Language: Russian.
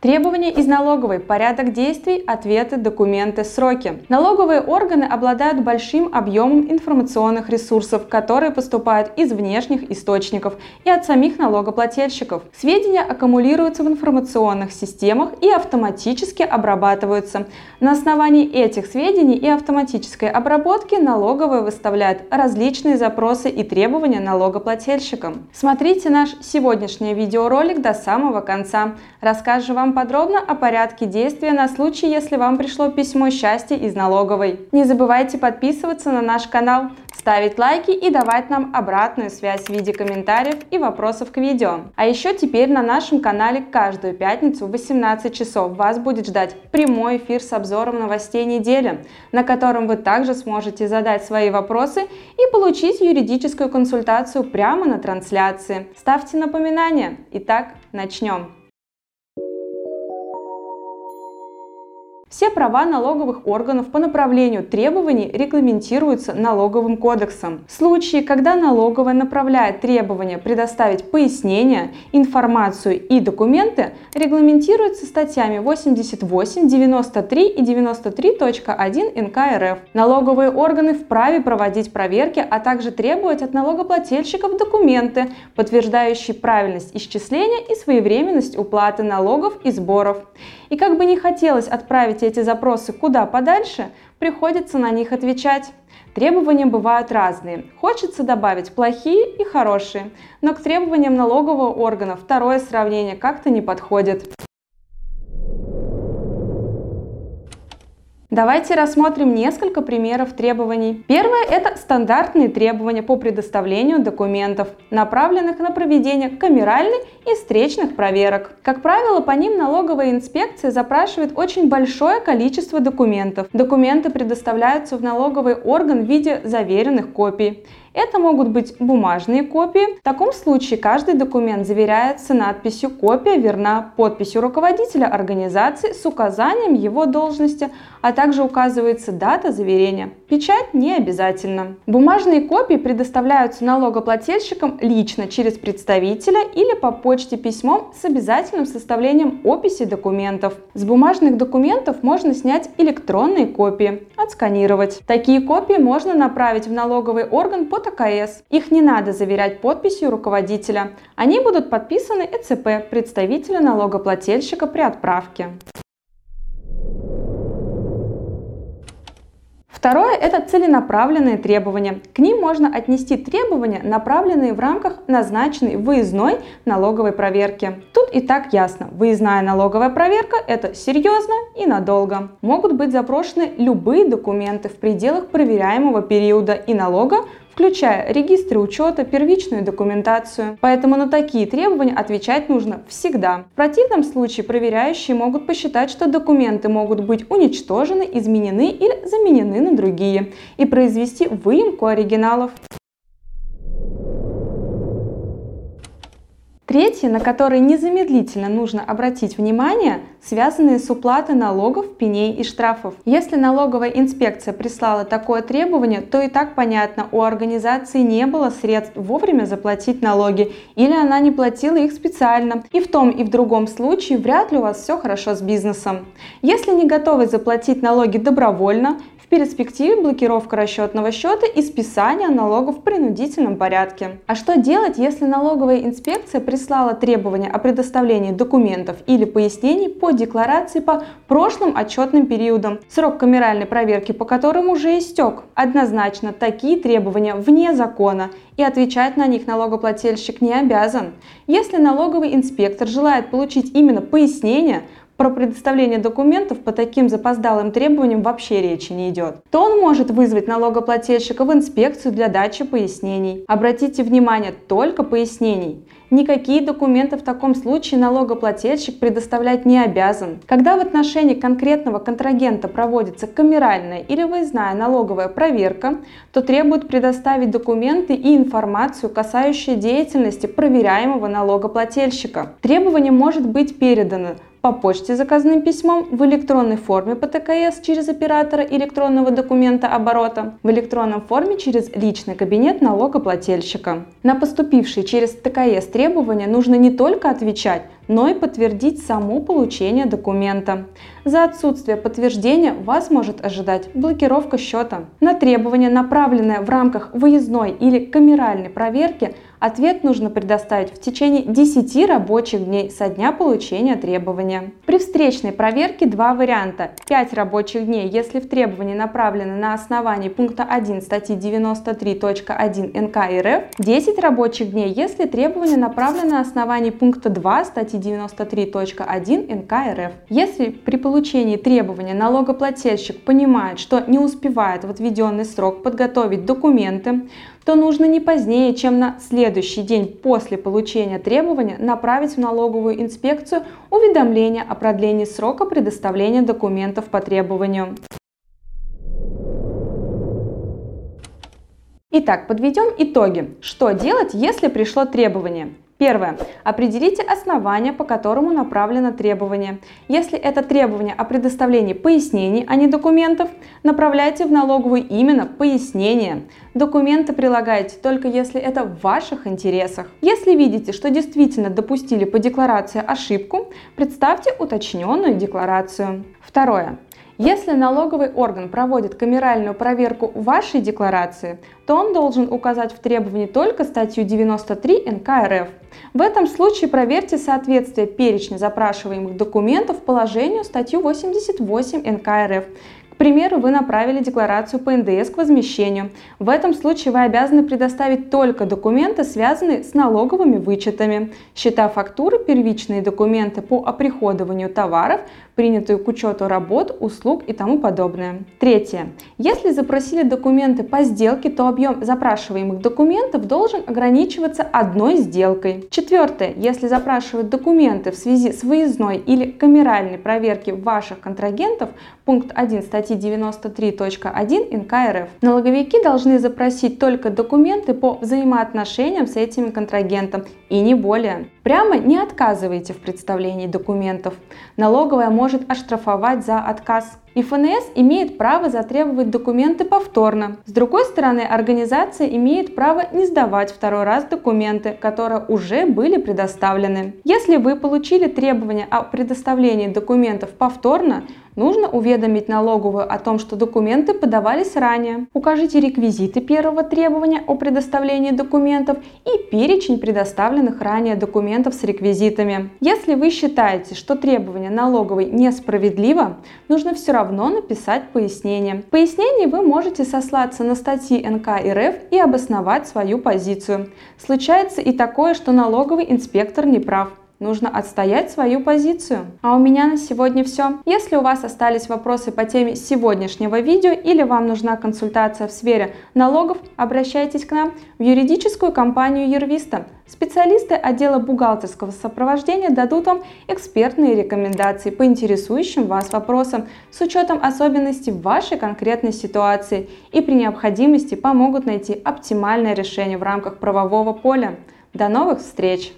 Требования из налоговой, порядок действий, ответы, документы, сроки. Налоговые органы обладают большим объемом информационных ресурсов, которые поступают из внешних источников и от самих налогоплательщиков. Сведения аккумулируются в информационных системах и автоматически обрабатываются. На основании этих сведений и автоматической обработки налоговая выставляет различные запросы и требования налогоплательщикам. Смотрите наш сегодняшний видеоролик до самого конца. Расскажу вам подробно о порядке действия на случай, если вам пришло письмо счастья из налоговой. Не забывайте подписываться на наш канал, ставить лайки и давать нам обратную связь в виде комментариев и вопросов к видео. А еще теперь на нашем канале каждую пятницу в 18 часов вас будет ждать прямой эфир с обзором новостей недели, на котором вы также сможете задать свои вопросы и получить юридическую консультацию прямо на трансляции. Ставьте напоминания. Итак, начнем. Все права налоговых органов по направлению требований регламентируются налоговым кодексом. В случае, когда налоговая направляет требования предоставить пояснения, информацию и документы, регламентируются статьями 88, 93 и 93.1 НК РФ. Налоговые органы вправе проводить проверки, а также требовать от налогоплательщиков документы, подтверждающие правильность исчисления и своевременность уплаты налогов и сборов. И как бы не хотелось отправить эти запросы куда подальше, приходится на них отвечать. Требования бывают разные. Хочется добавить плохие и хорошие, но к требованиям налогового органа второе сравнение как-то не подходит. Давайте рассмотрим несколько примеров требований. Первое – это стандартные требования по предоставлению документов, направленных на проведение камеральной и встречных проверок. Как правило, по ним налоговая инспекция запрашивает очень большое количество документов. Документы предоставляются в налоговый орган в виде заверенных копий. Это могут быть бумажные копии. В таком случае каждый документ заверяется надписью «Копия верна» подписью руководителя организации с указанием его должности, а также указывается дата заверения. Печать не обязательно. Бумажные копии предоставляются налогоплательщикам лично через представителя или по почте письмом с обязательным составлением описи документов. С бумажных документов можно снять электронные копии, отсканировать. Такие копии можно направить в налоговый орган по от АКС. Их не надо заверять подписью руководителя. Они будут подписаны ЭЦП, представителя налогоплательщика при отправке. Второе – это целенаправленные требования. К ним можно отнести требования, направленные в рамках назначенной выездной налоговой проверки. Тут и так ясно, выездная налоговая проверка – это серьезно и надолго. Могут быть запрошены любые документы в пределах проверяемого периода и налога включая регистры учета, первичную документацию. Поэтому на такие требования отвечать нужно всегда. В противном случае проверяющие могут посчитать, что документы могут быть уничтожены, изменены или заменены на другие и произвести выемку оригиналов. Третье, на которое незамедлительно нужно обратить внимание, связанные с уплатой налогов, пеней и штрафов. Если налоговая инспекция прислала такое требование, то и так понятно, у организации не было средств вовремя заплатить налоги или она не платила их специально. И в том и в другом случае вряд ли у вас все хорошо с бизнесом. Если не готовы заплатить налоги добровольно, перспективе блокировка расчетного счета и списание налогов в принудительном порядке. А что делать, если налоговая инспекция прислала требования о предоставлении документов или пояснений по декларации по прошлым отчетным периодам, срок камеральной проверки по которым уже истек? Однозначно, такие требования вне закона и отвечать на них налогоплательщик не обязан. Если налоговый инспектор желает получить именно пояснение, про предоставление документов по таким запоздалым требованиям вообще речи не идет, то он может вызвать налогоплательщика в инспекцию для дачи пояснений. Обратите внимание, только пояснений. Никакие документы в таком случае налогоплательщик предоставлять не обязан. Когда в отношении конкретного контрагента проводится камеральная или выездная налоговая проверка, то требует предоставить документы и информацию, касающие деятельности проверяемого налогоплательщика. Требование может быть передано по почте заказным письмом, в электронной форме по ТКС через оператора электронного документа оборота, в электронном форме через личный кабинет налогоплательщика. На поступившие через ТКС требования нужно не только отвечать, но и подтвердить само получение документа. За отсутствие подтверждения вас может ожидать блокировка счета. На требование, направленное в рамках выездной или камеральной проверки, Ответ нужно предоставить в течение 10 рабочих дней со дня получения требования. При встречной проверке два варианта. 5 рабочих дней, если в требовании направлено на основании пункта 1 статьи 93.1 НК РФ, 10 рабочих дней, если требование направлено на основании пункта 2 статьи 93.1 НК РФ. Если при получении требования налогоплательщик понимает, что не успевает в отведенный срок подготовить документы, то нужно не позднее, чем на следующий день после получения требования направить в налоговую инспекцию уведомление о продлении срока предоставления документов по требованию. Итак, подведем итоги. Что делать, если пришло требование? Первое. Определите основания, по которому направлено требование. Если это требование о предоставлении пояснений, а не документов, направляйте в налоговую именно пояснение. Документы прилагайте только если это в ваших интересах. Если видите, что действительно допустили по декларации ошибку, представьте уточненную декларацию. Второе. Если налоговый орган проводит камеральную проверку вашей декларации, то он должен указать в требовании только статью 93 НК РФ. В этом случае проверьте соответствие перечня запрашиваемых документов положению статью 88 НК РФ, примеру, вы направили декларацию по НДС к возмещению. В этом случае вы обязаны предоставить только документы, связанные с налоговыми вычетами, счета фактуры, первичные документы по оприходованию товаров, принятую к учету работ, услуг и тому подобное. Третье. Если запросили документы по сделке, то объем запрашиваемых документов должен ограничиваться одной сделкой. Четвертое. Если запрашивают документы в связи с выездной или камеральной проверки ваших контрагентов, пункт 1 статьи 93.1 НК РФ, налоговики должны запросить только документы по взаимоотношениям с этим контрагентом и не более. Прямо не отказывайте в представлении документов. Налоговая может оштрафовать за отказ. И ФНС имеет право затребовать документы повторно. С другой стороны, организация имеет право не сдавать второй раз документы, которые уже были предоставлены. Если вы получили требование о предоставлении документов повторно, нужно уведомить налоговую о том, что документы подавались ранее. Укажите реквизиты первого требования о предоставлении документов и перечень предоставленных ранее документов с реквизитами. Если вы считаете, что требование налоговой несправедливо, нужно все равно написать пояснение. В пояснении вы можете сослаться на статьи НК РФ и обосновать свою позицию. Случается и такое, что налоговый инспектор не прав. Нужно отстоять свою позицию. А у меня на сегодня все. Если у вас остались вопросы по теме сегодняшнего видео или вам нужна консультация в сфере налогов, обращайтесь к нам в юридическую компанию Юрвиста. Специалисты отдела бухгалтерского сопровождения дадут вам экспертные рекомендации по интересующим вас вопросам с учетом особенностей вашей конкретной ситуации и при необходимости помогут найти оптимальное решение в рамках правового поля. До новых встреч!